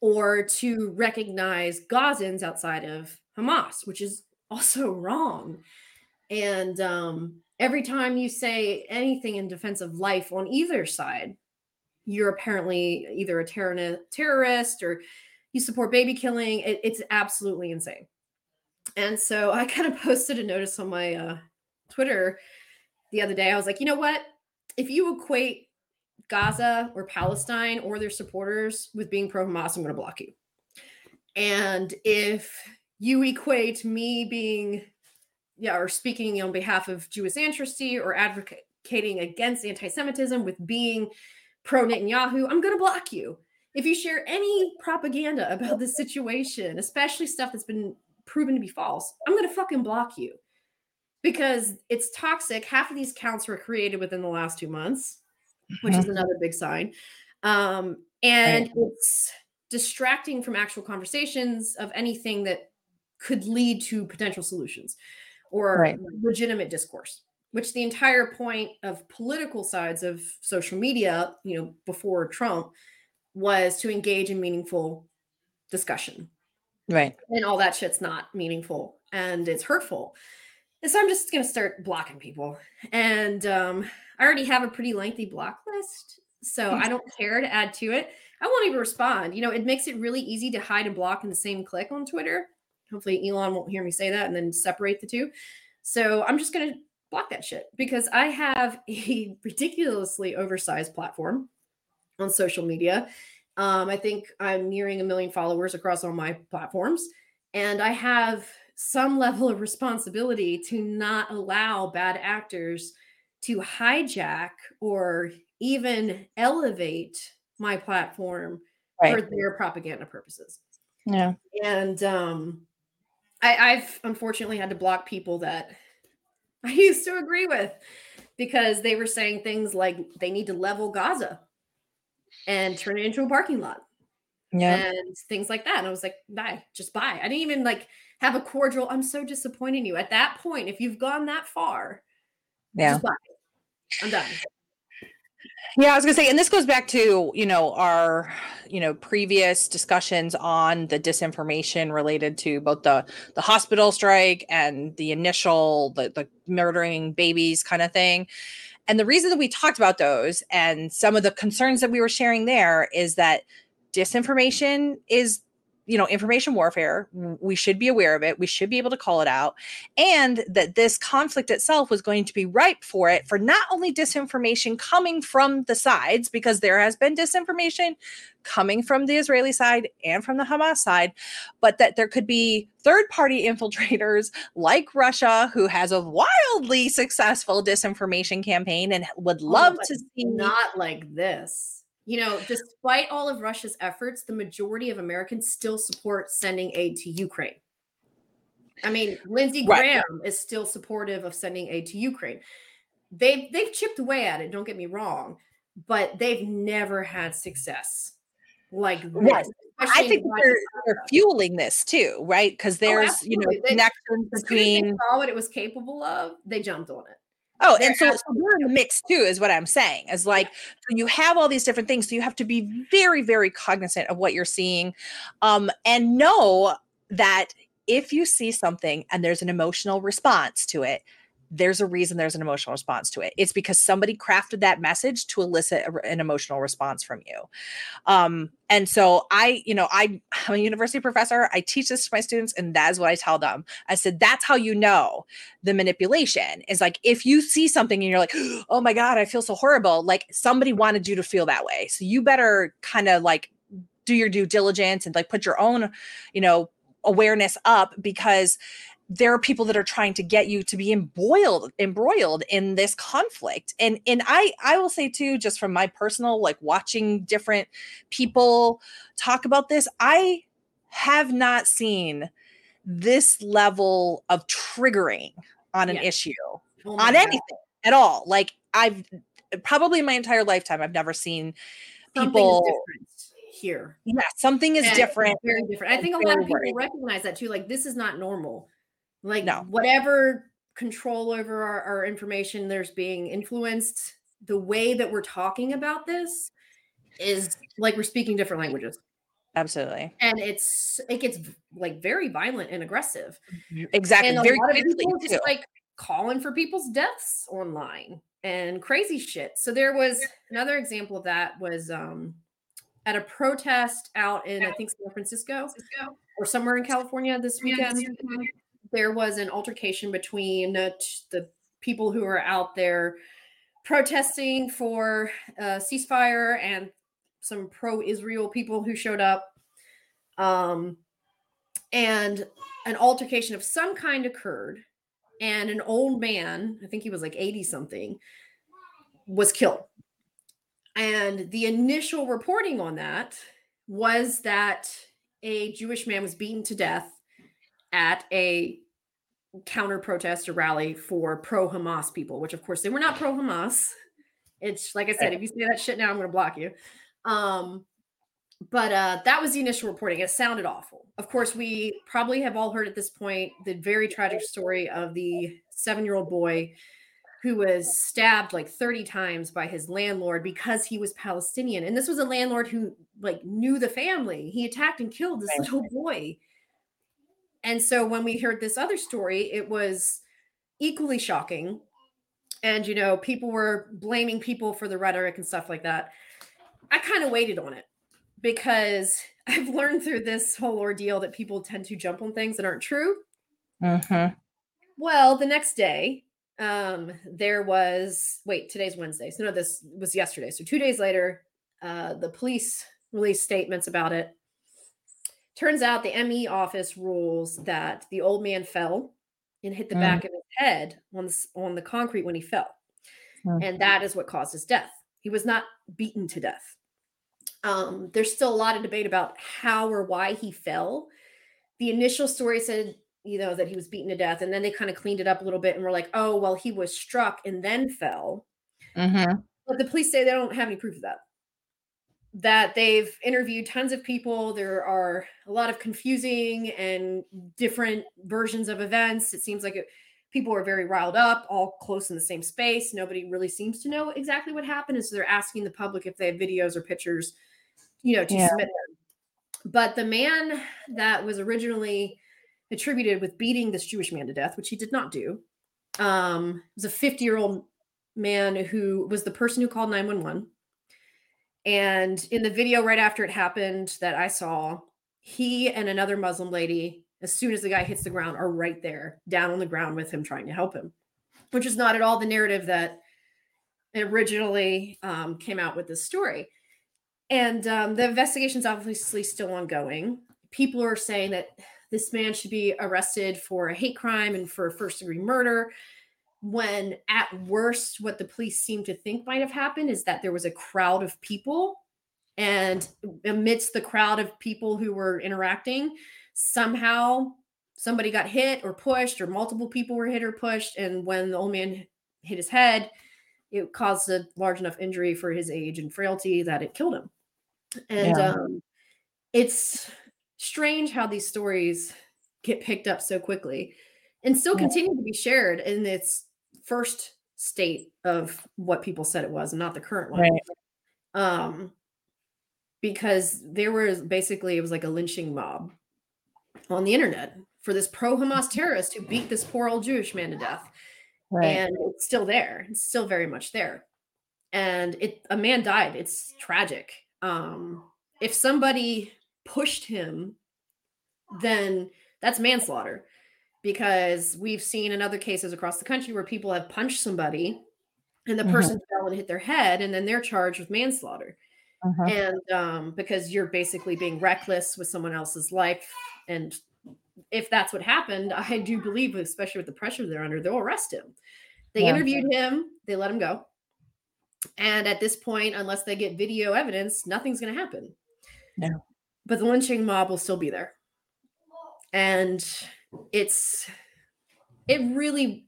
or to recognize Gazans outside of Hamas, which is also wrong. And um, every time you say anything in defense of life on either side, you're apparently either a ter- terrorist or you support baby killing. It, it's absolutely insane. And so I kind of posted a notice on my uh, Twitter the other day. I was like, you know what? If you equate Gaza or Palestine or their supporters with being pro Hamas, I'm going to block you. And if you equate me being yeah, or speaking on behalf of Jewish ancestry or advocating against anti-Semitism with being pro Netanyahu, I'm going to block you. If you share any propaganda about this situation, especially stuff that's been proven to be false, I'm going to fucking block you because it's toxic. Half of these counts were created within the last two months, which mm-hmm. is another big sign. Um, and right. it's distracting from actual conversations of anything that could lead to potential solutions or right. legitimate discourse which the entire point of political sides of social media you know before trump was to engage in meaningful discussion. Right. And all that shit's not meaningful and it's hurtful. And so i'm just going to start blocking people. And um, i already have a pretty lengthy block list so i don't care to add to it. I won't even respond. You know it makes it really easy to hide and block in the same click on twitter Hopefully, Elon won't hear me say that and then separate the two. So I'm just going to block that shit because I have a ridiculously oversized platform on social media. Um, I think I'm nearing a million followers across all my platforms. And I have some level of responsibility to not allow bad actors to hijack or even elevate my platform right. for their propaganda purposes. Yeah. And um, I, I've unfortunately had to block people that I used to agree with because they were saying things like they need to level Gaza and turn it into a parking lot. Yeah. And things like that. And I was like, bye, just bye. I didn't even like have a cordial, I'm so disappointed in you. At that point, if you've gone that far, yeah. I'm done. Yeah, I was gonna say, and this goes back to you know our you know previous discussions on the disinformation related to both the the hospital strike and the initial the, the murdering babies kind of thing. And the reason that we talked about those and some of the concerns that we were sharing there is that disinformation is you know information warfare we should be aware of it we should be able to call it out and that this conflict itself was going to be ripe for it for not only disinformation coming from the sides because there has been disinformation coming from the israeli side and from the hamas side but that there could be third party infiltrators like russia who has a wildly successful disinformation campaign and would oh, love oh, to see not like this you know, despite all of Russia's efforts, the majority of Americans still support sending aid to Ukraine. I mean, Lindsey Graham right. is still supportive of sending aid to Ukraine. They've they've chipped away at it, don't get me wrong, but they've never had success like this. Right. I think they're, they're, fueling this too, right? Because oh, there's oh, you know connections between saw what it was capable of, they jumped on it. Oh, and so, so we're in the mix too, is what I'm saying. Is like so you have all these different things, so you have to be very, very cognizant of what you're seeing, um, and know that if you see something and there's an emotional response to it, there's a reason there's an emotional response to it. It's because somebody crafted that message to elicit a, an emotional response from you. Um, and so I, you know, I, I'm a university professor. I teach this to my students, and that's what I tell them. I said, that's how you know the manipulation is like if you see something and you're like, oh my God, I feel so horrible. Like somebody wanted you to feel that way. So you better kind of like do your due diligence and like put your own, you know, awareness up because there are people that are trying to get you to be embroiled embroiled in this conflict. And and i i will say too just from my personal like watching different people talk about this i have not seen this level of triggering on an yeah. issue oh on anything at all. Like i've probably my entire lifetime i've never seen people here. Yeah something is and different. very different. I think a lot of people recognize that too like this is not normal like no. whatever control over our, our information there's being influenced, the way that we're talking about this is like we're speaking different languages. Absolutely. And it's it gets like very violent and aggressive. Exactly. And a very lot of people just like calling for people's deaths online and crazy shit. So there was another example of that was um at a protest out in I think San Francisco or somewhere in California this weekend there was an altercation between the people who were out there protesting for a ceasefire and some pro-Israel people who showed up. Um, and an altercation of some kind occurred, and an old man, I think he was like 80 something, was killed. And the initial reporting on that was that a Jewish man was beaten to death at a counter protest or rally for pro Hamas people, which of course they were not pro Hamas. It's like I said, if you say that shit now, I'm going to block you. Um, but uh, that was the initial reporting. It sounded awful. Of course, we probably have all heard at this point the very tragic story of the seven year old boy who was stabbed like 30 times by his landlord because he was Palestinian. And this was a landlord who like knew the family. He attacked and killed this little boy. And so when we heard this other story, it was equally shocking. And, you know, people were blaming people for the rhetoric and stuff like that. I kind of waited on it because I've learned through this whole ordeal that people tend to jump on things that aren't true. Uh-huh. Well, the next day, um, there was wait, today's Wednesday. So no, this was yesterday. So two days later, uh, the police released statements about it. Turns out the ME office rules that the old man fell and hit the mm. back of his head on the, on the concrete when he fell. Mm. And that is what caused his death. He was not beaten to death. Um, there's still a lot of debate about how or why he fell. The initial story said, you know, that he was beaten to death, and then they kind of cleaned it up a little bit and were like, oh, well, he was struck and then fell. Mm-hmm. But the police say they don't have any proof of that that they've interviewed tons of people. There are a lot of confusing and different versions of events. It seems like it, people are very riled up, all close in the same space. Nobody really seems to know exactly what happened. And so they're asking the public if they have videos or pictures, you know, to yeah. submit them. But the man that was originally attributed with beating this Jewish man to death, which he did not do, um, was a 50 year old man who was the person who called 911 and in the video right after it happened that I saw, he and another Muslim lady, as soon as the guy hits the ground, are right there down on the ground with him trying to help him, which is not at all the narrative that originally um, came out with this story. And um, the investigation's obviously still ongoing. People are saying that this man should be arrested for a hate crime and for first degree murder when at worst what the police seem to think might have happened is that there was a crowd of people. And amidst the crowd of people who were interacting somehow somebody got hit or pushed or multiple people were hit or pushed. And when the old man hit his head it caused a large enough injury for his age and frailty that it killed him. And yeah. um, it's strange how these stories get picked up so quickly and still continue to be shared. And its first state of what people said it was and not the current one. Right. Um, because there was basically it was like a lynching mob on the internet for this pro Hamas terrorist who beat this poor old Jewish man to death. right. and it's still there. It's still very much there. And it a man died. It's tragic. Um, if somebody pushed him, then that's manslaughter because we've seen in other cases across the country where people have punched somebody and the mm-hmm. person fell and hit their head and then they're charged with manslaughter uh-huh. and um, because you're basically being reckless with someone else's life and if that's what happened i do believe especially with the pressure they're under they'll arrest him they yeah. interviewed him they let him go and at this point unless they get video evidence nothing's going to happen no but the lynching mob will still be there and it's it really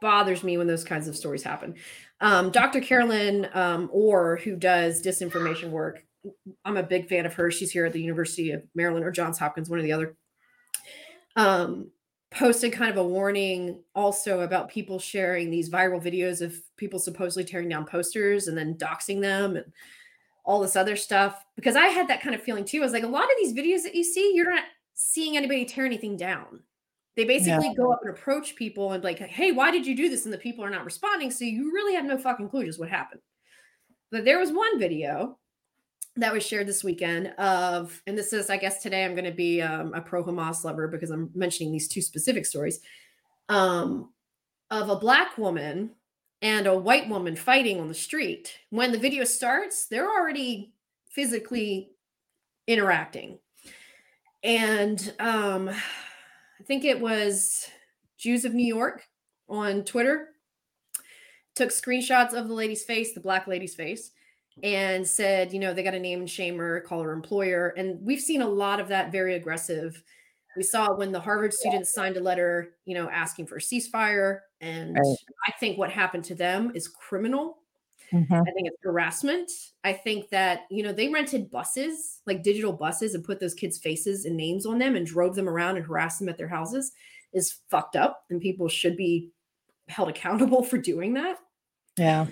bothers me when those kinds of stories happen. Um, Dr. Caroline um, Orr, who does disinformation work, I'm a big fan of her. She's here at the University of Maryland or Johns Hopkins, one or the other. Um, posted kind of a warning also about people sharing these viral videos of people supposedly tearing down posters and then doxing them and all this other stuff. Because I had that kind of feeling too. I was like, a lot of these videos that you see, you're not seeing anybody tear anything down. They basically yeah. go up and approach people and like, hey, why did you do this? And the people are not responding. So you really have no fucking clue just what happened. But there was one video that was shared this weekend of, and this is, I guess today I'm going to be um, a pro Hamas lover because I'm mentioning these two specific stories um, of a black woman and a white woman fighting on the street. When the video starts, they're already physically interacting. And um, I think it was Jews of New York on Twitter took screenshots of the lady's face, the black lady's face, and said, you know, they got to name and shame her, call her employer. And we've seen a lot of that very aggressive. We saw when the Harvard students signed a letter, you know, asking for a ceasefire. And right. I think what happened to them is criminal. Mm-hmm. I think it's harassment. I think that, you know, they rented buses, like digital buses, and put those kids' faces and names on them and drove them around and harassed them at their houses is fucked up. And people should be held accountable for doing that. Yeah.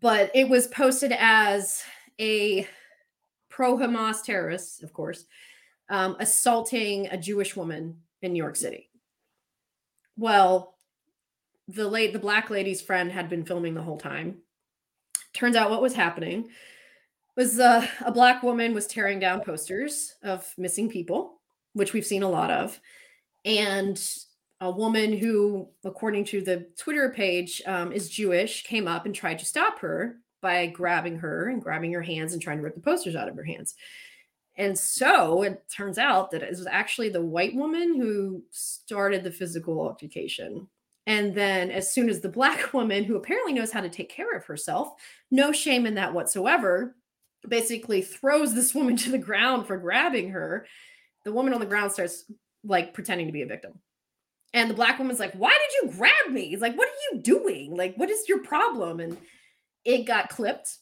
But it was posted as a pro Hamas terrorist, of course, um, assaulting a Jewish woman in New York City. Well, the late the black lady's friend had been filming the whole time turns out what was happening was uh, a black woman was tearing down posters of missing people, which we've seen a lot of, and a woman who, according to the Twitter page, um, is Jewish, came up and tried to stop her by grabbing her and grabbing her hands and trying to rip the posters out of her hands. And so it turns out that it was actually the white woman who started the physical altercation. And then, as soon as the black woman, who apparently knows how to take care of herself, no shame in that whatsoever, basically throws this woman to the ground for grabbing her, the woman on the ground starts like pretending to be a victim. And the black woman's like, Why did you grab me? He's like, What are you doing? Like, what is your problem? And it got clipped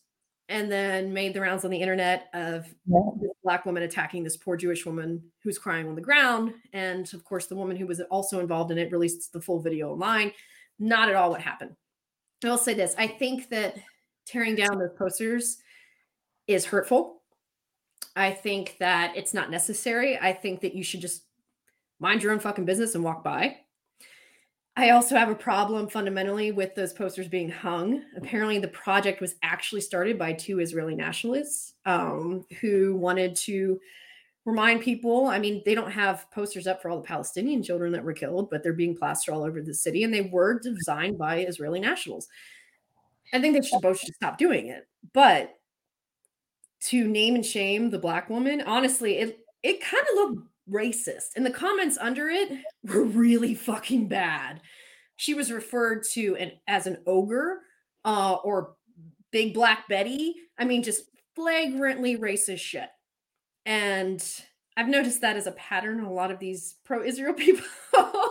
and then made the rounds on the internet of yeah. this black woman attacking this poor Jewish woman who's crying on the ground. And of course, the woman who was also involved in it released the full video online. Not at all what happened. I'll say this I think that tearing down those posters is hurtful. I think that it's not necessary. I think that you should just mind your own fucking business and walk by. I also have a problem fundamentally with those posters being hung. Apparently, the project was actually started by two Israeli nationalists um, who wanted to remind people. I mean, they don't have posters up for all the Palestinian children that were killed, but they're being plastered all over the city, and they were designed by Israeli nationals. I think they should both should stop doing it. But to name and shame the black woman, honestly, it it kind of looked racist. And the comments under it were really fucking bad. She was referred to an, as an ogre uh, or Big Black Betty. I mean, just flagrantly racist shit. And I've noticed that as a pattern in a lot of these pro-Israel people.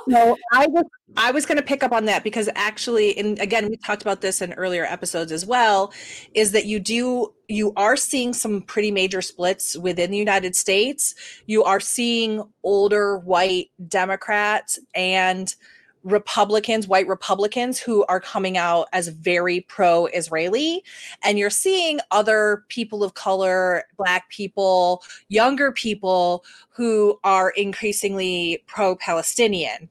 no, I was I was going to pick up on that because actually, and again, we talked about this in earlier episodes as well, is that you do you are seeing some pretty major splits within the United States. You are seeing older white Democrats and Republicans, white Republicans who are coming out as very pro Israeli. And you're seeing other people of color, Black people, younger people who are increasingly pro Palestinian.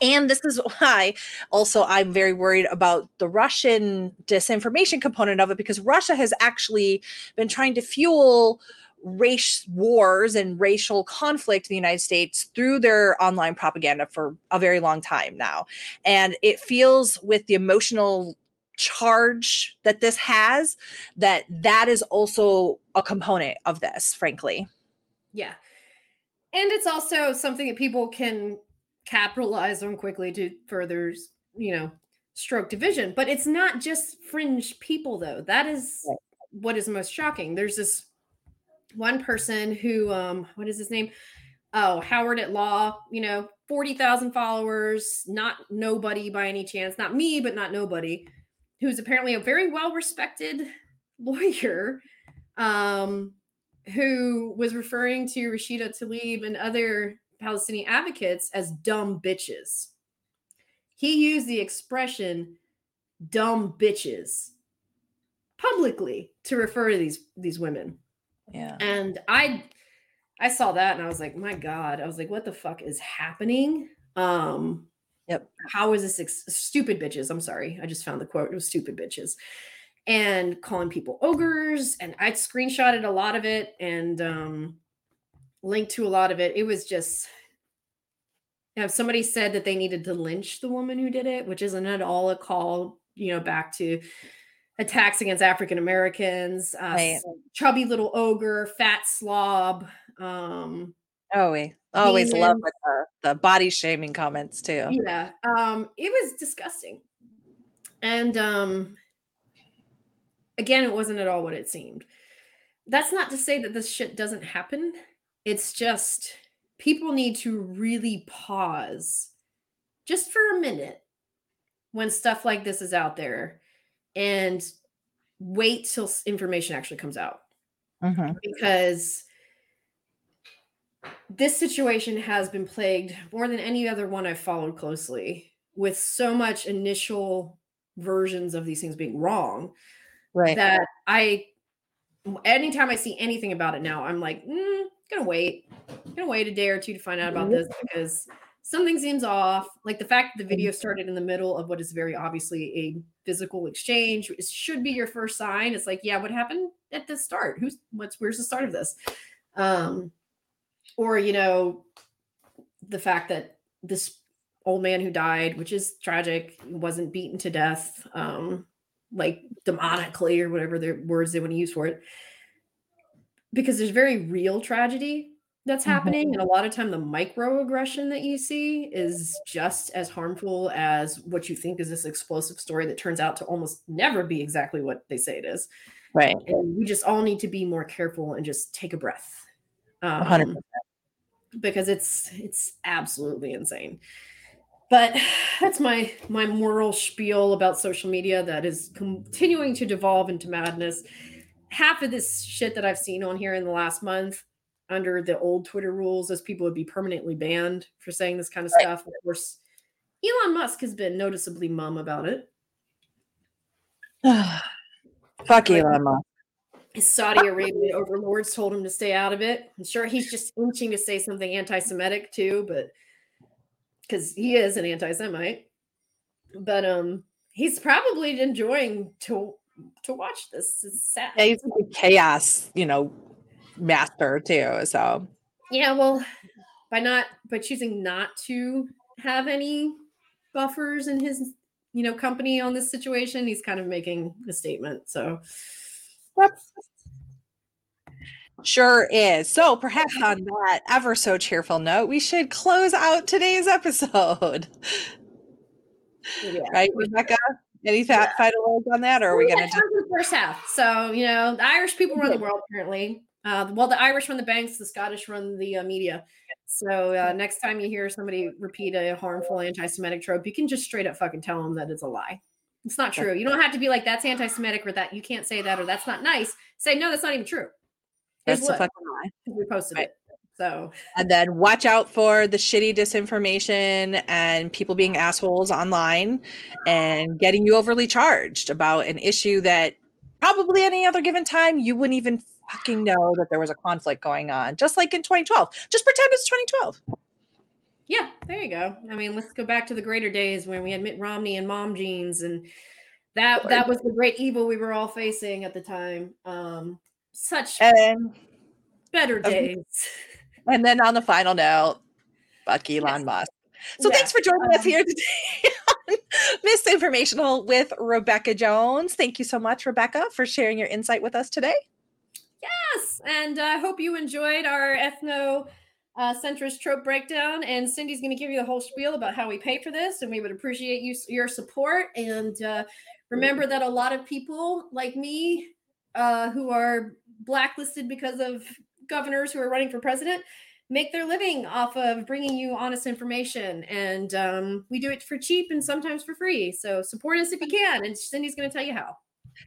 And this is why also I'm very worried about the Russian disinformation component of it because Russia has actually been trying to fuel race wars and racial conflict in the United States through their online propaganda for a very long time now. And it feels with the emotional charge that this has that that is also a component of this frankly. Yeah. And it's also something that people can capitalize on quickly to further you know stroke division. But it's not just fringe people though. That is what is most shocking. There's this one person who um what is his name oh howard at law you know 40,000 followers not nobody by any chance not me but not nobody who's apparently a very well respected lawyer um who was referring to Rashida Tlaib and other Palestinian advocates as dumb bitches. He used the expression dumb bitches publicly to refer to these these women. Yeah. And I I saw that and I was like, my God. I was like, what the fuck is happening? Um Yep. How is this ex- stupid bitches? I'm sorry. I just found the quote. It was stupid bitches. And calling people ogres. And I'd screenshotted a lot of it and um linked to a lot of it. It was just you know, somebody said that they needed to lynch the woman who did it, which isn't at all a call, you know, back to attacks against African Americans, uh, Right. chubby little ogre, fat slob. Um, Oh, we always love Demons. the, the body shaming comments too. yeah, um, it was disgusting. And um, again, it wasn't at all what it seemed. That's not to say that this shit doesn't happen. It's just people need to really pause just for a minute when stuff like this is out there and wait till information actually comes out Mhm. because this situation has been plagued more than any other one I've followed closely with so much initial versions of these things being wrong Right. that I anytime I see anything about it now, I'm like, mm, gonna wait, gonna wait a day or two to find out about this because something seems off. Like the fact that the video started in the middle of what is very obviously a physical exchange it should be your first sign. It's like, yeah, what happened at the start? Who's what's where's the start of this? Um, or you know, the fact that this old man who died, which is tragic, wasn't beaten to death. Um, like demonically or whatever the words they want to use for it because there's very real tragedy that's Mhm. happening and a lot of time the microaggression that you see is just as harmful as what you think is this explosive story that turns out to almost never be exactly what they say it is Right. and we just all need to be more careful and just take a breath um, because it's it's absolutely insane but that's my my moral spiel about social media that is continuing to devolve into madness half of this shit that i've seen on here in the last month under the old twitter rules those people would be permanently banned for saying this kind of Right. stuff of course elon musk has been noticeably mum about it Fuck Elon Musk. his Saudi Arabian overlords told him to stay out of it. I'm sure he's just inching to say something anti-Semitic too, but because he is an anti-Semite. But um, he's probably enjoying to to watch this. It's sad. Yeah, he's a chaos, you know, master too. So Yeah, well, by not by choosing not to have any buffers in his you know company on this situation, he's kind of making a statement. So sure is. So perhaps on that ever so cheerful note, we should close out today's episode. yeah. Right, Rebekah? Any fa- final words on that, or are we Well, that just the first half? So you know, the Irish people run the world apparently. Uh, well, the Irish run the banks, the Scottish run the uh, media. So uh, next time you hear somebody repeat a harmful anti-Semitic trope, you can just straight up fucking tell them that it's a lie. It's not true. You don't have to be like that's anti-Semitic or that you can't say that or that's not nice. Say no, that's not even true. Here's that's what fucking lie? we posted Right. it. So And then watch out for the shitty disinformation and people being assholes online and getting you overly charged about an issue that probably any other given time you wouldn't even fucking know that there was a conflict going on. Just like in 2012. Just pretend it's 2012. Yeah, there you go. I mean, let's go back to the greater days when we had Mitt Romney and mom jeans and that that was the great evil we were all facing at the time. Um such and better days. And then on the final note, fuck Elon yes. Musk. So thanks for joining us um, here today on Misinformational with Rebekah Jones. Thank you so much, Rebekah, for sharing your insight with us today. And I uh, hope you enjoyed our ethno uh, centrist trope breakdown. And Cindy's going to give you the whole spiel about how we pay for this, and we would appreciate you your support. And uh, remember that a lot of people like me, uh, who are blacklisted because of governors who are running for president, make their living off of bringing you honest information. And um, we do it for cheap and sometimes for free. So support us if you can. And Cindy's going to tell you how.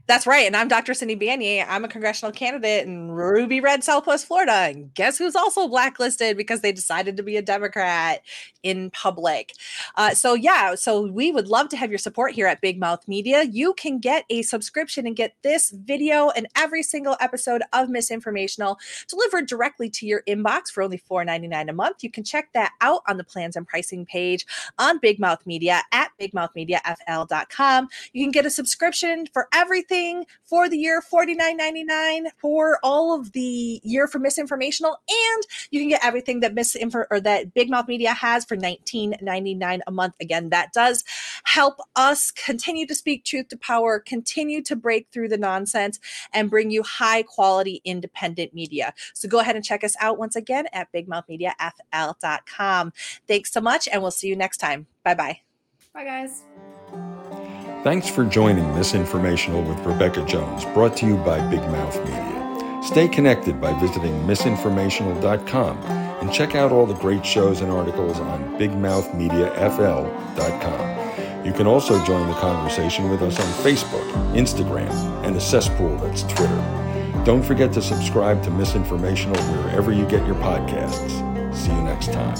That's right. And I'm Dr. Cindy Banyai. I'm a congressional candidate in Ruby Red, Southwest Florida. And guess who's also blacklisted because they decided to be a Democrat in public? Uh, so, yeah, so we would love to have your support here at Big Mouth Media. You can get a subscription and get this video and every single episode of Misinformational delivered directly to your inbox for only $4.99 a month. You can check that out on the plans and pricing page on Big Mouth Media at bigmouthmediafl.com. You can get a subscription for every everything for the year $49.99 for all of the year for misinformational and you can get everything that misinfo or that big mouth media has for $19.99 a month. Again that does help us continue to speak truth to power continue to break through the nonsense and bring you high quality independent media. So go ahead and check us out once again at bigmouthmediafl.com thanks so much and we'll see you next time. Bye bye bye guys Thanks for joining Misinformational with Rebekah Jones, brought to you by Big Mouth Media. Stay connected by visiting misinformational.com and check out all the great shows and articles on bigmouthmediafl.com. You can also join the conversation with us on Facebook, Instagram, and the cesspool that's Twitter. Don't forget to subscribe to Misinformational wherever you get your podcasts. See you next time.